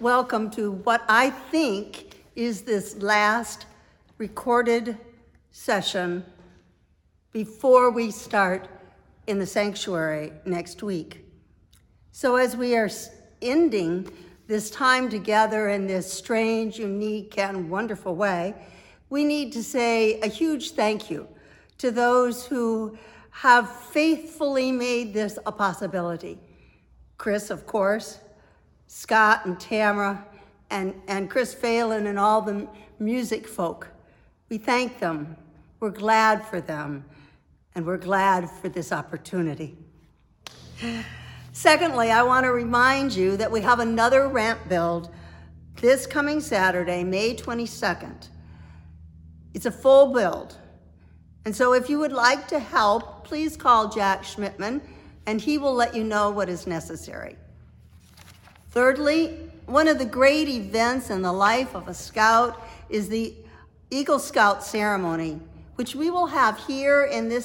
welcome to what I think is this last recorded session before we start in the sanctuary next week. So, as we are ending this time together in this strange, unique, and wonderful way, we need to say a huge thank you to those who have faithfully made this a possibility. Chris, of course, Scott and Tamara, and, and Chris Phelan and all the music folk. We thank them. We're glad for them, and we're glad for this opportunity. Secondly, I want to remind you that we have another ramp build this coming Saturday, May 22nd. It's a full build. And so if you would like to help, please call Jack Schmidtman and he will let you know what is necessary. Thirdly, one of the great events in the life of a scout is the Eagle Scout ceremony, which we will have here in this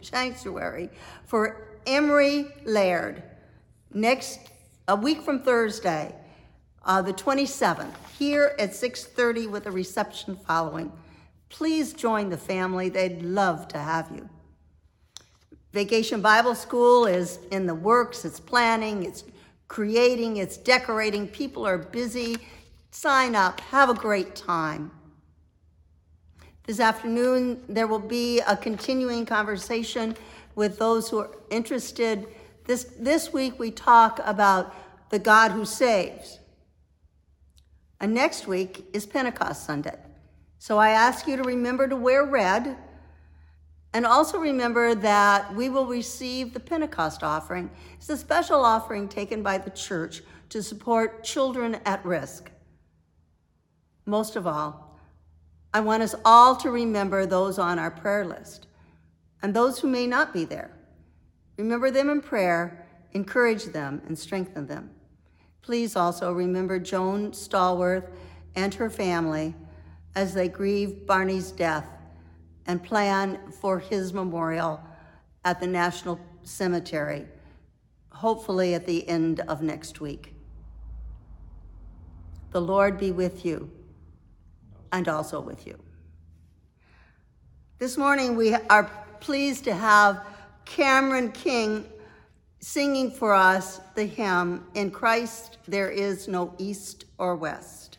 sanctuary for Emery Laird next a week from Thursday, uh, the 27th, here at 6:30 with a reception following. Please join the family. They'd love to have you. Vacation Bible School is in the works, it's planning, it's creating, it's decorating. People are busy. Sign up, have a great time. This afternoon, there will be a continuing conversation with those who are interested. This, this week, we talk about the God who saves. And next week is Pentecost Sunday. So I ask you to remember to wear red and also remember that we will receive the Pentecost offering. It's a special offering taken by the church to support children at risk. Most of all, I want us all to remember those on our prayer list and those who may not be there. Remember them in prayer, encourage them, and strengthen them. Please also remember Joan Stallworth and her family as they grieve Barney's death and plan for his memorial at the National Cemetery, hopefully at the end of next week. The Lord be with you and also with you. This morning, we are pleased to have Cameron King singing for us the hymn, In Christ There Is No East or West.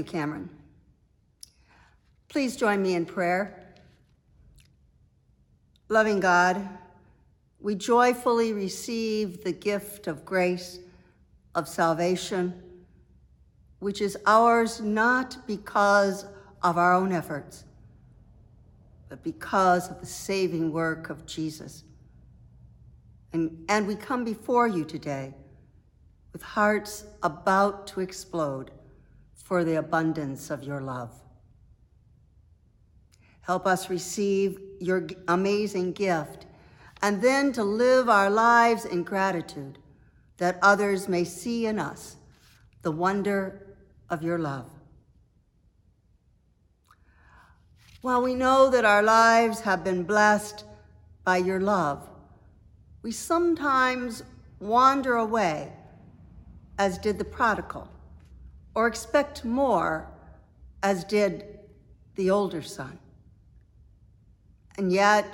You, Cameron. Please join me in prayer. Loving God, we joyfully receive the gift of grace, of salvation, which is ours not because of our own efforts, but because of the saving work of Jesus. And, and we come before you today with hearts about to explode for the abundance of your love. Help us receive your amazing gift and then to live our lives in gratitude that others may see in us the wonder of your love. While we know that our lives have been blessed by your love, we sometimes wander away, as did the prodigal or expect more, as did the older son. And yet,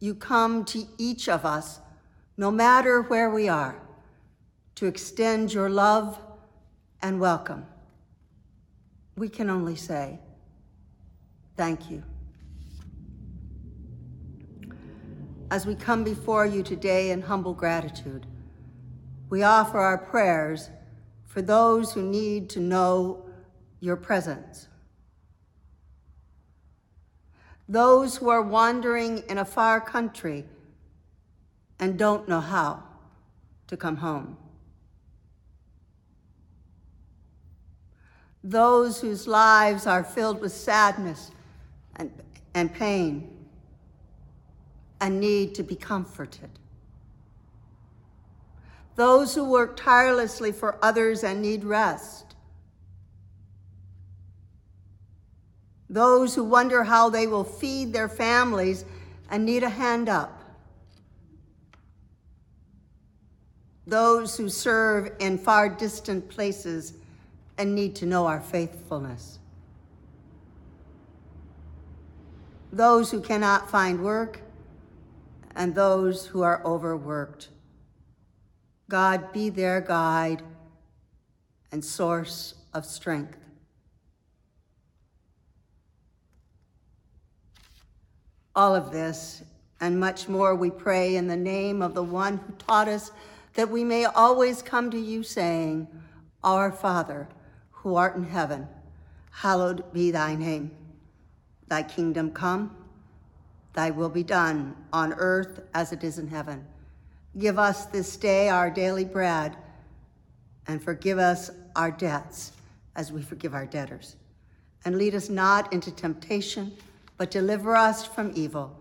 you come to each of us, no matter where we are, to extend your love and welcome. We can only say, thank you. As we come before you today in humble gratitude, we offer our prayers for those who need to know your presence. Those who are wandering in a far country and don't know how to come home. Those whose lives are filled with sadness and, and pain and need to be comforted. Those who work tirelessly for others and need rest. Those who wonder how they will feed their families and need a hand up. Those who serve in far distant places and need to know our faithfulness. Those who cannot find work and those who are overworked. God be their guide and source of strength. All of this and much more we pray in the name of the one who taught us that we may always come to you saying, Our Father, who art in heaven, hallowed be thy name. Thy kingdom come Thy will be done on earth as it is in heaven. Give us this day our daily bread, and forgive us our debts as we forgive our debtors. And lead us not into temptation, but deliver us from evil.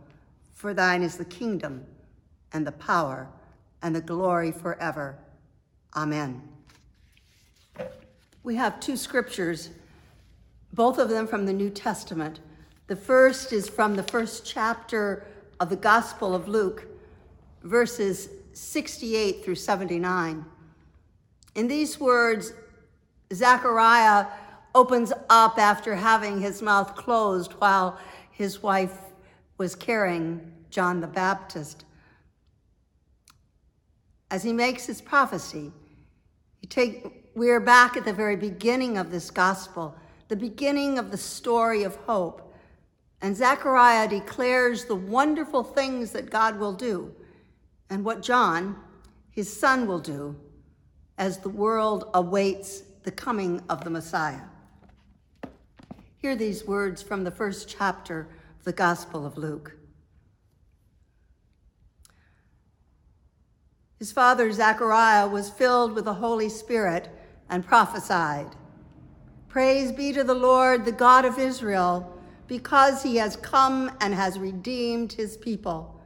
For thine is the kingdom, and the power, and the glory forever. Amen. We have two scriptures, both of them from the New Testament the first is from the first chapter of the Gospel of Luke, verses 68 through 79. In these words, Zechariah opens up after having his mouth closed while his wife was carrying John the Baptist. As he makes his prophecy, he take, we are back at the very beginning of this gospel, the beginning of the story of hope. And Zechariah declares the wonderful things that God will do and what John, his son, will do as the world awaits the coming of the Messiah. Hear these words from the first chapter of the Gospel of Luke. His father, Zechariah, was filled with the Holy Spirit and prophesied Praise be to the Lord, the God of Israel because he has come and has redeemed his people.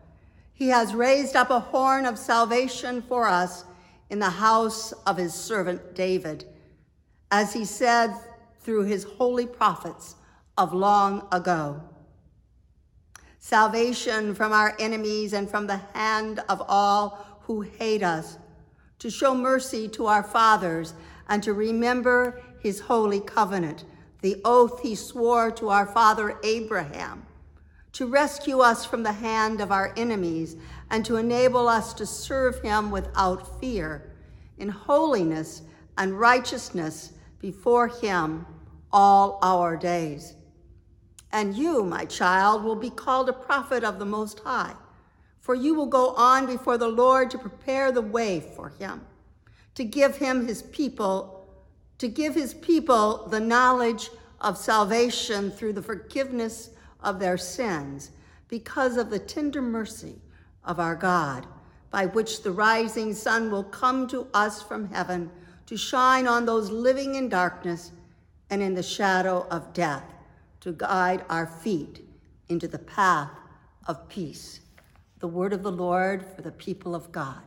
He has raised up a horn of salvation for us in the house of his servant David, as he said through his holy prophets of long ago. Salvation from our enemies and from the hand of all who hate us, to show mercy to our fathers and to remember his holy covenant the oath he swore to our father Abraham, to rescue us from the hand of our enemies and to enable us to serve him without fear, in holiness and righteousness before him all our days. And you, my child, will be called a prophet of the Most High, for you will go on before the Lord to prepare the way for him, to give him his people to give his people the knowledge of salvation through the forgiveness of their sins because of the tender mercy of our God, by which the rising sun will come to us from heaven to shine on those living in darkness and in the shadow of death, to guide our feet into the path of peace. The word of the Lord for the people of God.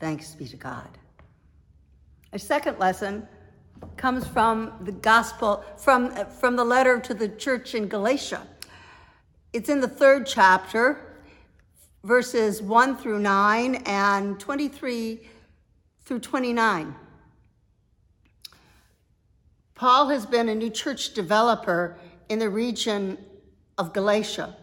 Thanks be to God. A second lesson comes from the gospel, from, from the letter to the church in Galatia. It's in the third chapter, verses 1 through 9 and 23 through 29. Paul has been a new church developer in the region of Galatia.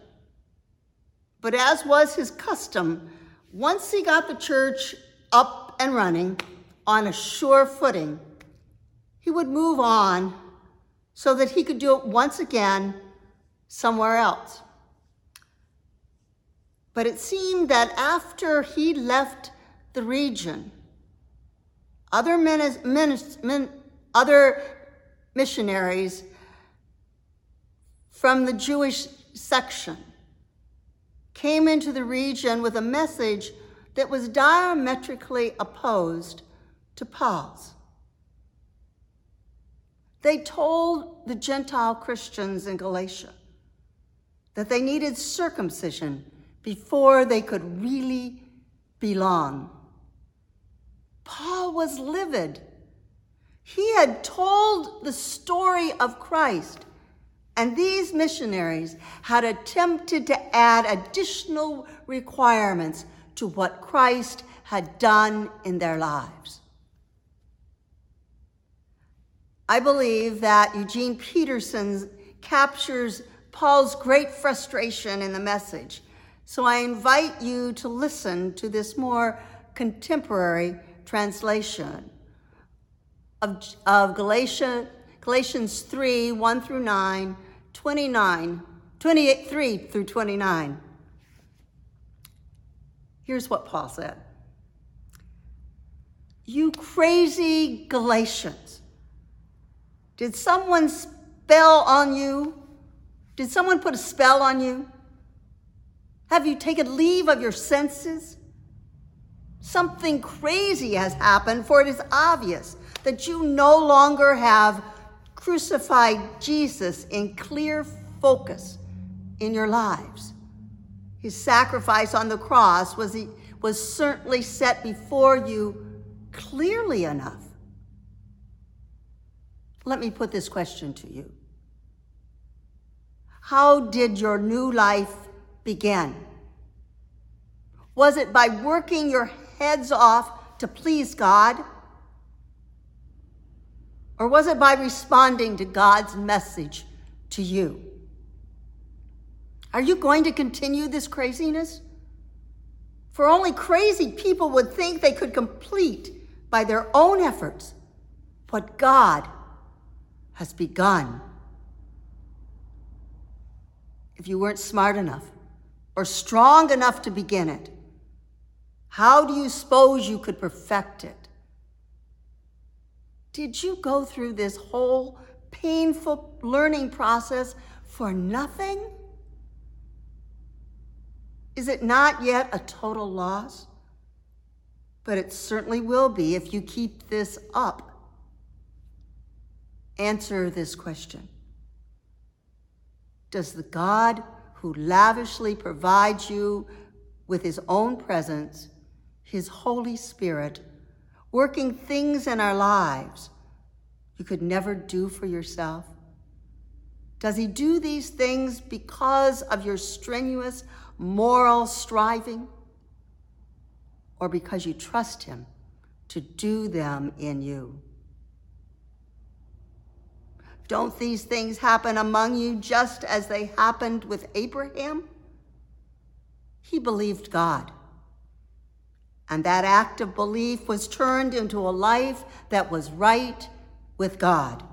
But as was his custom, once he got the church up and running on a sure footing, he would move on so that he could do it once again somewhere else. But it seemed that after he left the region, other, min, other missionaries from the Jewish section came into the region with a message that was diametrically opposed to Paul's. They told the Gentile Christians in Galatia that they needed circumcision before they could really belong. Paul was livid. He had told the story of Christ, and these missionaries had attempted to add additional requirements to what Christ had done in their lives. I believe that Eugene Peterson captures Paul's great frustration in the message. So I invite you to listen to this more contemporary translation of, of Galatia, Galatians 3 1 through 9, 29, 28, 3 through 29. Here's what Paul said You crazy Galatians, did someone spell on you? Did someone put a spell on you? Have you taken leave of your senses? Something crazy has happened, for it is obvious that you no longer have crucified Jesus in clear focus in your lives. His sacrifice on the cross was, was certainly set before you clearly enough. Let me put this question to you How did your new life begin? Was it by working your heads off to please God? Or was it by responding to God's message to you? Are you going to continue this craziness? For only crazy people would think they could complete by their own efforts what God has begun. If you weren't smart enough or strong enough to begin it, how do you suppose you could perfect it? Did you go through this whole painful learning process for nothing? Is it not yet a total loss? But it certainly will be if you keep this up answer this question Does the God who lavishly provides you with his own presence, his Holy Spirit, working things in our lives you could never do for yourself? Does he do these things because of your strenuous moral striving? Or because you trust him to do them in you? Don't these things happen among you just as they happened with Abraham? He believed God. And that act of belief was turned into a life that was right with God.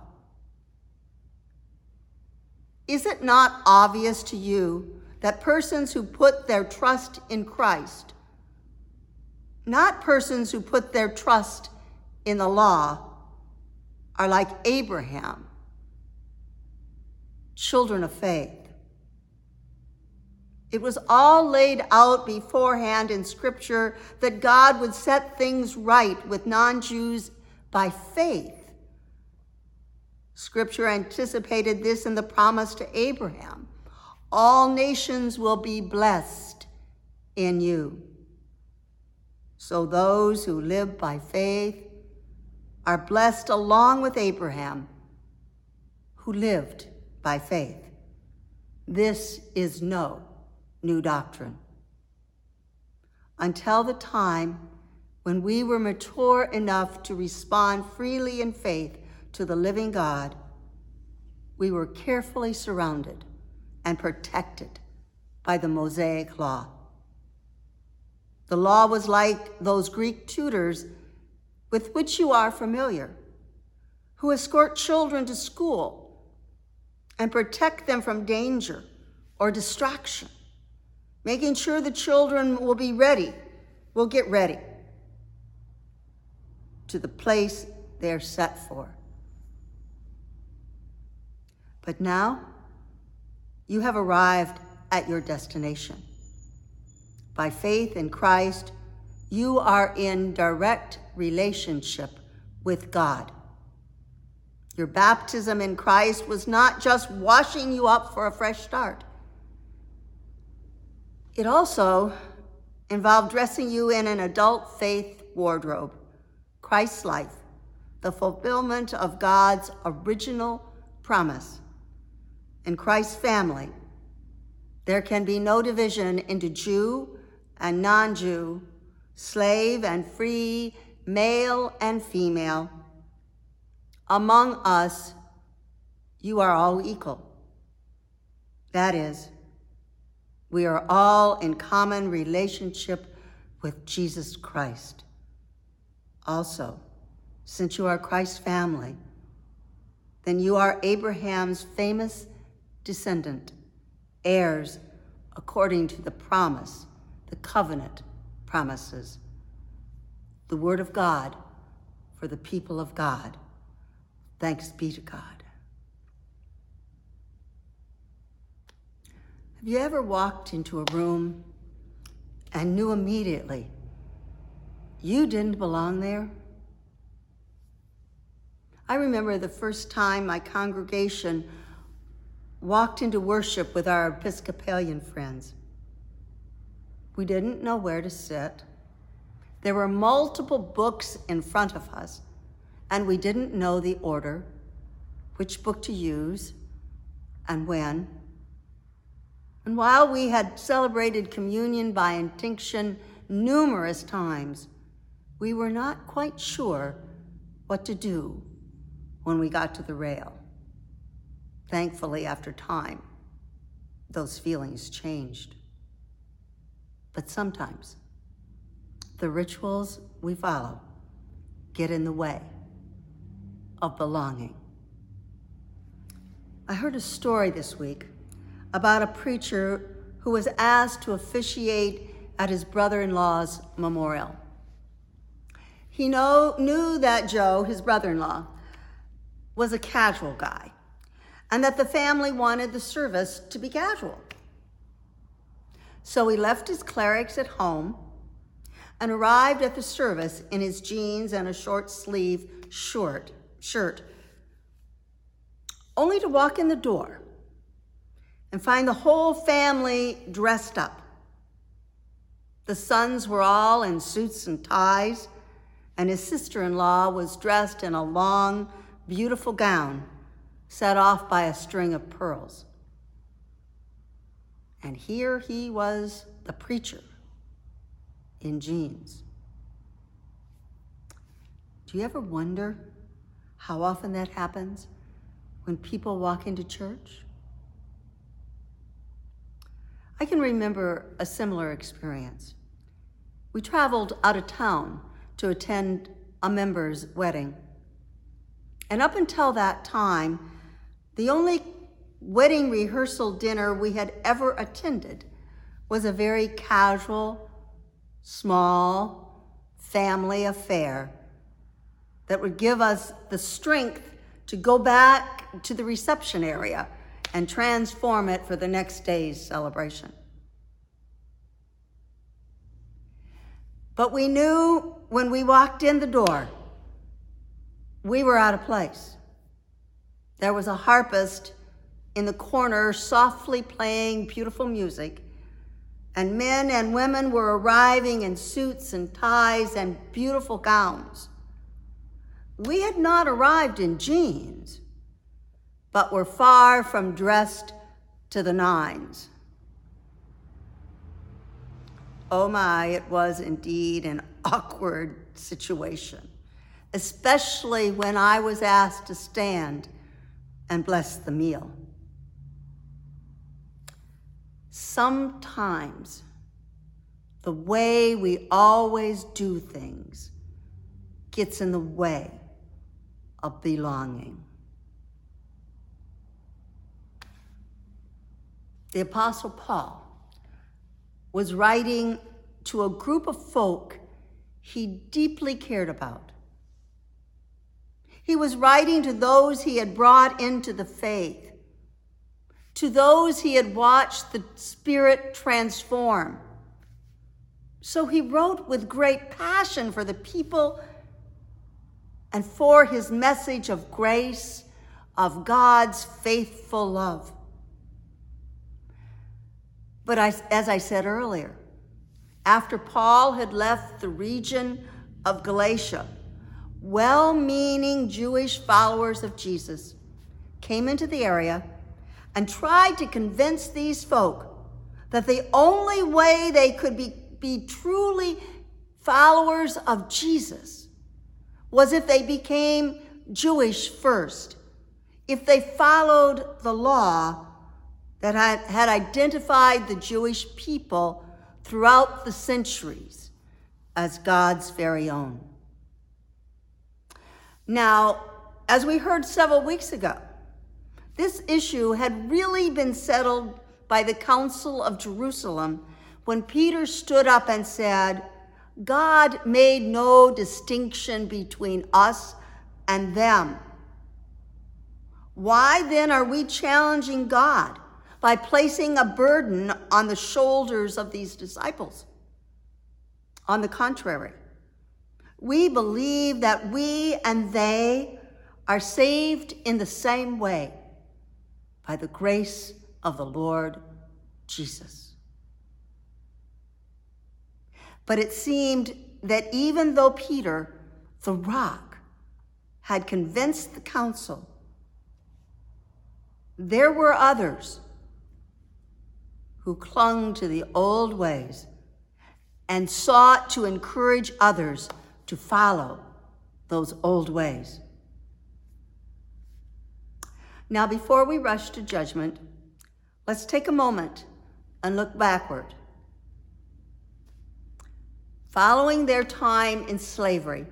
Is it not obvious to you that persons who put their trust in Christ, not persons who put their trust in the law, are like Abraham? Children of faith. It was all laid out beforehand in Scripture that God would set things right with non Jews by faith. Scripture anticipated this in the promise to Abraham all nations will be blessed in you. So those who live by faith are blessed along with Abraham, who lived by faith. This is no new doctrine. Until the time when we were mature enough to respond freely in faith to the living God, we were carefully surrounded and protected by the Mosaic Law. The law was like those Greek tutors with which you are familiar, who escort children to school and protect them from danger or distraction, making sure the children will be ready, will get ready to the place they're set for. But now you have arrived at your destination. By faith in Christ, you are in direct relationship with God. Your baptism in Christ was not just washing you up for a fresh start. It also involved dressing you in an adult faith wardrobe, Christ's life, the fulfillment of God's original promise. In Christ's family, there can be no division into Jew and non Jew, slave and free, male and female among us, you are all equal. That is, we are all in common relationship with Jesus Christ. Also, since you are Christ's family, then you are Abraham's famous descendant, heirs according to the promise, the covenant promises, the word of God for the people of God. Thanks be to God. Have you ever walked into a room and knew immediately you didn't belong there? I remember the first time my congregation walked into worship with our Episcopalian friends. We didn't know where to sit. There were multiple books in front of us and we didn't know the order, which book to use, and when. And while we had celebrated communion by intinction numerous times, we were not quite sure what to do when we got to the rail. Thankfully, after time, those feelings changed. But sometimes the rituals we follow get in the way of belonging. I heard a story this week about a preacher who was asked to officiate at his brother in law's memorial. He know, knew that Joe, his brother in law, was a casual guy and that the family wanted the service to be casual. So he left his clerics at home and arrived at the service in his jeans and a short sleeve short shirt, only to walk in the door and find the whole family dressed up. The sons were all in suits and ties, and his sister in law was dressed in a long, beautiful gown set off by a string of pearls. And here he was, the preacher, in jeans. Do you ever wonder how often that happens when people walk into church? I can remember a similar experience. We traveled out of town to attend a member's wedding. And up until that time, the only wedding rehearsal dinner we had ever attended was a very casual, small family affair that would give us the strength to go back to the reception area and transform it for the next day's celebration. But we knew when we walked in the door, we were out of place. There was a harpist in the corner softly playing beautiful music, and men and women were arriving in suits and ties and beautiful gowns. We had not arrived in jeans, but were far from dressed to the nines. Oh my, it was indeed an awkward situation, especially when I was asked to stand and bless the meal. Sometimes the way we always do things gets in the way of belonging. the Apostle Paul was writing to a group of folk he deeply cared about. He was writing to those he had brought into the faith, to those he had watched the Spirit transform. So he wrote with great passion for the people and for his message of grace, of God's faithful love. But I, as I said earlier, after Paul had left the region of Galatia, well meaning Jewish followers of Jesus came into the area and tried to convince these folk that the only way they could be, be truly followers of Jesus was if they became Jewish first, if they followed the law that had, identified the Jewish people throughout the centuries as God's very own. Now, as we heard several weeks ago, this issue had really been settled by the Council of Jerusalem when Peter stood up and said, God made no distinction between us and them. Why then are we challenging God by placing a burden on the shoulders of these disciples? On the contrary, we believe that we and they are saved in the same way by the grace of the Lord Jesus. But it seemed that even though Peter, the rock, had convinced the council, there were others who clung to the old ways and sought to encourage others to follow those old ways. Now, before we rush to judgment, let's take a moment and look backward. Following their time in slavery,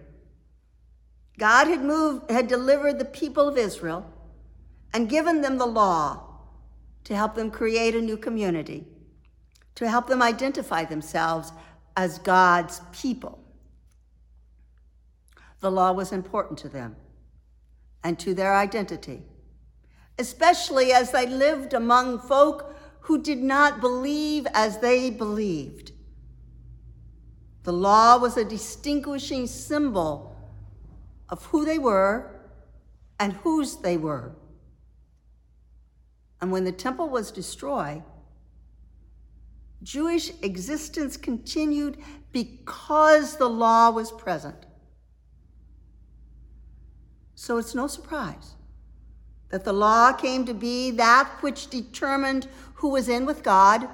God had moved, had delivered the people of Israel and given them the law to help them create a new community, to help them identify themselves as God's people. The law was important to them and to their identity, especially as they lived among folk who did not believe as they believed. The law was a distinguishing symbol of who they were and whose they were. And when the temple was destroyed, Jewish existence continued because the law was present. So it's no surprise that the law came to be that which determined who was in with God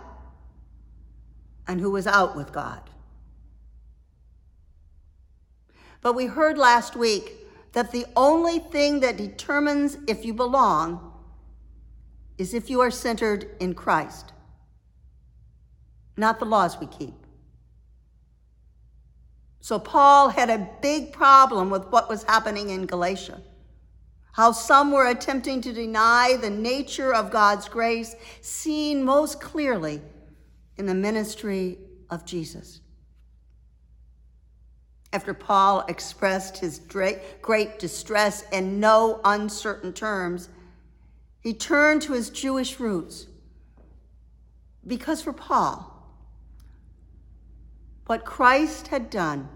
and who was out with God. But we heard last week that the only thing that determines if you belong is if you are centered in Christ, not the laws we keep. So Paul had a big problem with what was happening in Galatia. How some were attempting to deny the nature of God's grace, seen most clearly in the ministry of Jesus. After Paul expressed his great distress in no uncertain terms, he turned to his Jewish roots. Because for Paul, what Christ had done,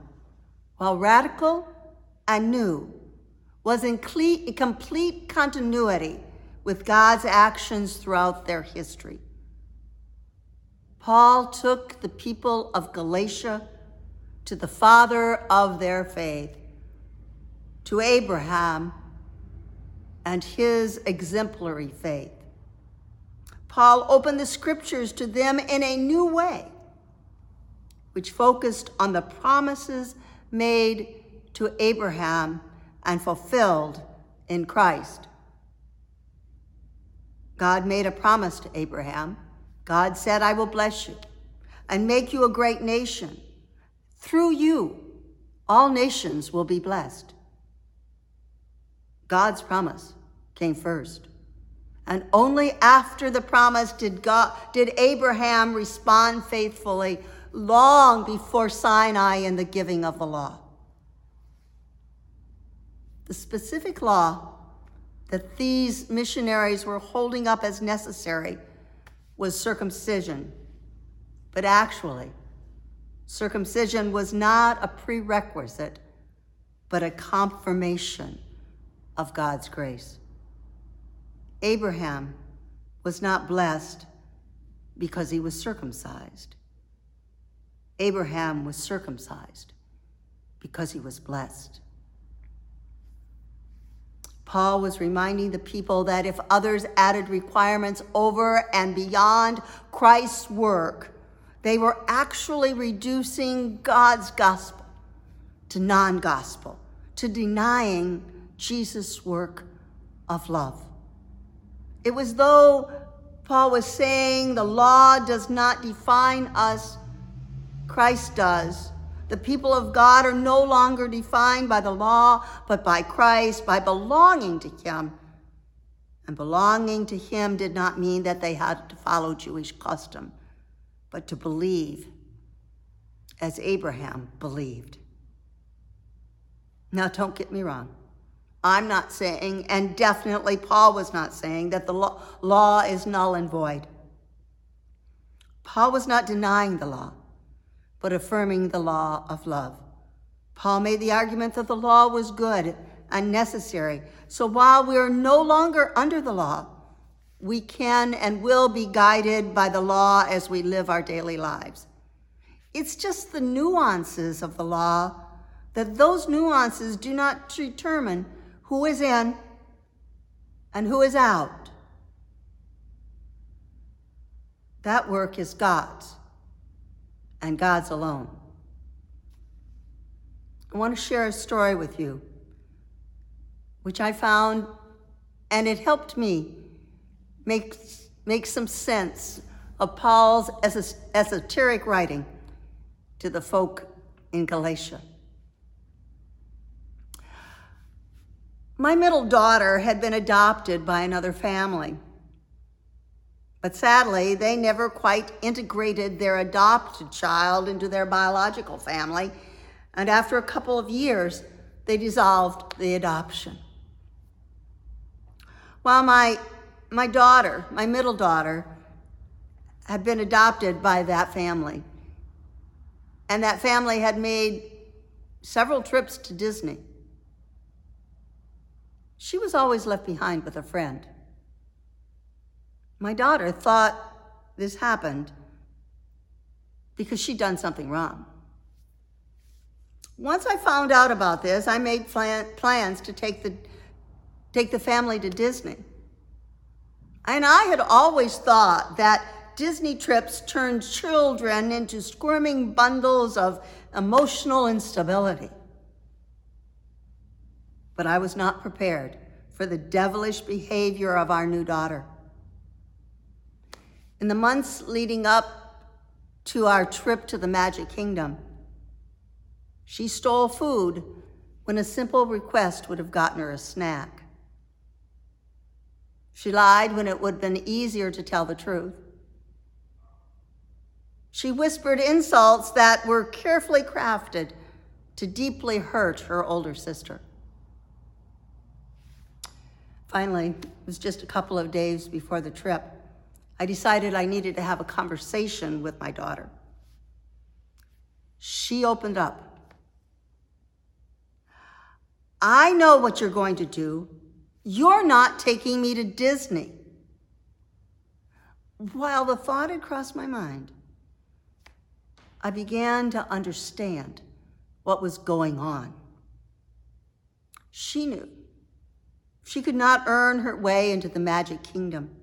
while radical and new, was in complete continuity with God's actions throughout their history. Paul took the people of Galatia to the father of their faith, to Abraham and his exemplary faith. Paul opened the scriptures to them in a new way, which focused on the promises made to Abraham and fulfilled in Christ. God made a promise to Abraham. God said, I will bless you and make you a great nation. Through you, all nations will be blessed. God's promise came first. And only after the promise did God did Abraham respond faithfully long before Sinai and the giving of the law. The specific law that these missionaries were holding up as necessary was circumcision. But actually, circumcision was not a prerequisite, but a confirmation of God's grace. Abraham was not blessed because he was circumcised. Abraham was circumcised because he was blessed. Paul was reminding the people that if others added requirements over and beyond Christ's work, they were actually reducing God's gospel to non gospel, to denying Jesus' work of love. It was though Paul was saying the law does not define us, Christ does. The people of God are no longer defined by the law, but by Christ, by belonging to Him. And belonging to Him did not mean that they had to follow Jewish custom, but to believe as Abraham believed. Now, don't get me wrong. I'm not saying, and definitely Paul was not saying, that the law, law is null and void. Paul was not denying the law, but affirming the law of love. Paul made the argument that the law was good and necessary. So while we are no longer under the law, we can and will be guided by the law as we live our daily lives. It's just the nuances of the law that those nuances do not determine who is in and who is out. That work is God's and God's alone. I want to share a story with you, which I found, and it helped me make, make some sense of Paul's esoteric writing to the folk in Galatia. My middle daughter had been adopted by another family. But sadly, they never quite integrated their adopted child into their biological family, and after a couple of years, they dissolved the adoption. While my, my daughter, my middle daughter, had been adopted by that family, and that family had made several trips to Disney. She was always left behind with a friend. My daughter thought this happened because she'd done something wrong. Once I found out about this, I made plan- plans to take the, take the family to Disney. And I had always thought that Disney trips turned children into squirming bundles of emotional instability but I was not prepared for the devilish behavior of our new daughter. In the months leading up to our trip to the Magic Kingdom, she stole food when a simple request would have gotten her a snack. She lied when it would have been easier to tell the truth. She whispered insults that were carefully crafted to deeply hurt her older sister. Finally, it was just a couple of days before the trip, I decided I needed to have a conversation with my daughter. She opened up. I know what you're going to do. You're not taking me to Disney. While the thought had crossed my mind, I began to understand what was going on. She knew she could not earn her way into the magic kingdom.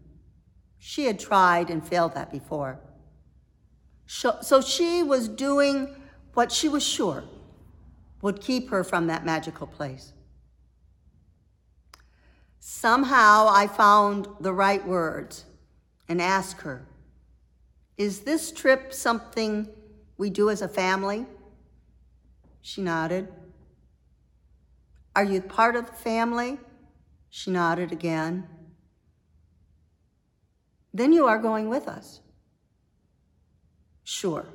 She had tried and failed that before. So she was doing what she was sure would keep her from that magical place. Somehow I found the right words and asked her, Is this trip something we do as a family? She nodded. Are you part of the family? She nodded again. then you are going with us. Sure,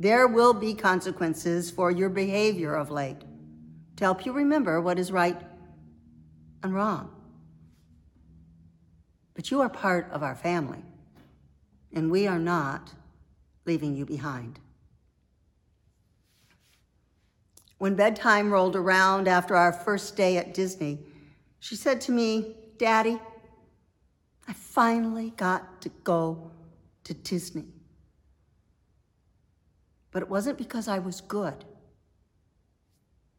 there will be consequences for your behavior of late to help you remember what is right and wrong. But you are part of our family, and we are not leaving you behind. When bedtime rolled around after our first day at Disney, she said to me, Daddy, I finally got to go to Disney. But it wasn't because I was good.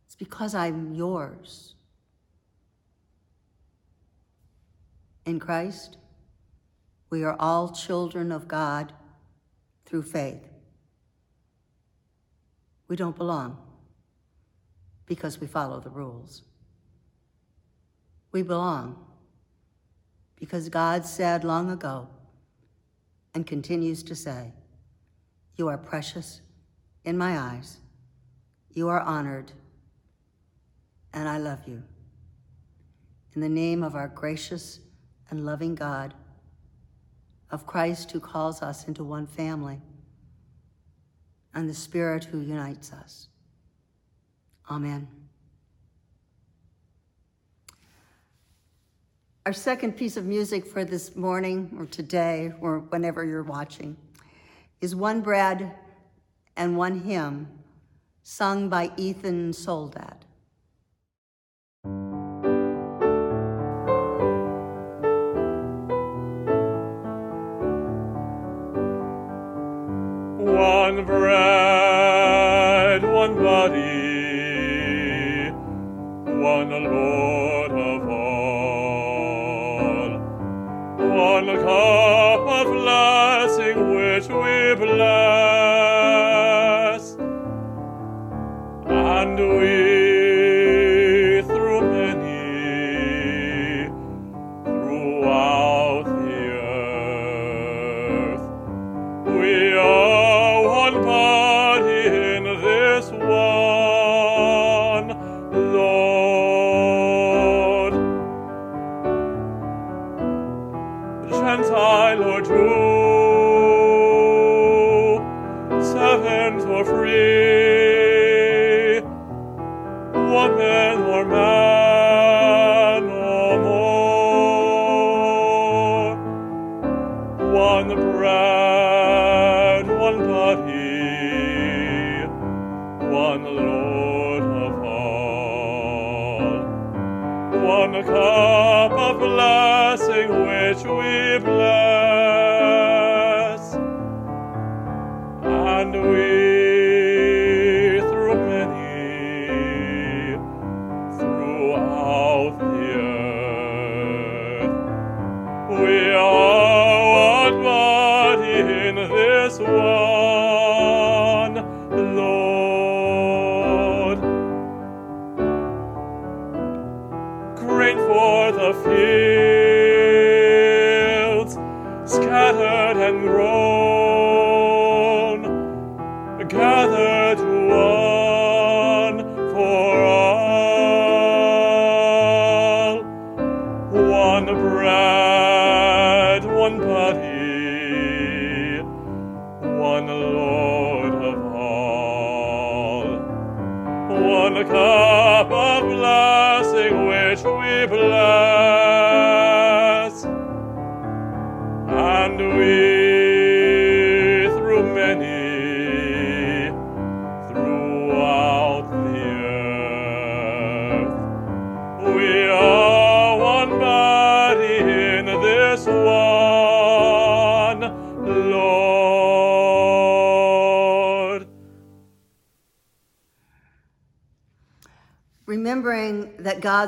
It's because I'm yours. In Christ, we are all children of God through faith. We don't belong because we follow the rules. We belong because God said long ago and continues to say, You are precious in my eyes. You are honored, and I love you. In the name of our gracious and loving God, of Christ who calls us into one family, and the Spirit who unites us. Amen. Our second piece of music for this morning, or today, or whenever you're watching, is One Bread and One Hymn, sung by Ethan Soldat. One bread,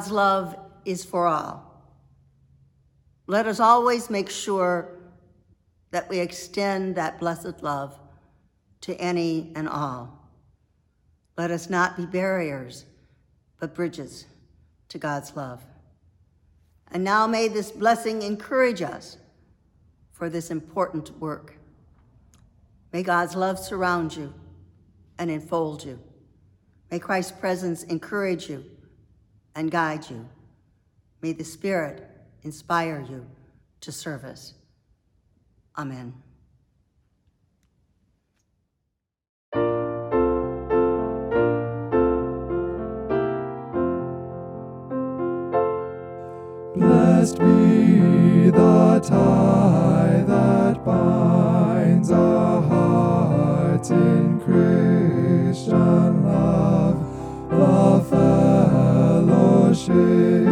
God's love is for all. Let us always make sure that we extend that blessed love to any and all. Let us not be barriers, but bridges to God's love. And now may this blessing encourage us for this important work. May God's love surround you and enfold you. May Christ's presence encourage you and guide you. May the Spirit inspire you to service. Amen. Blessed be the tie that binds our hearts in Christian naszych.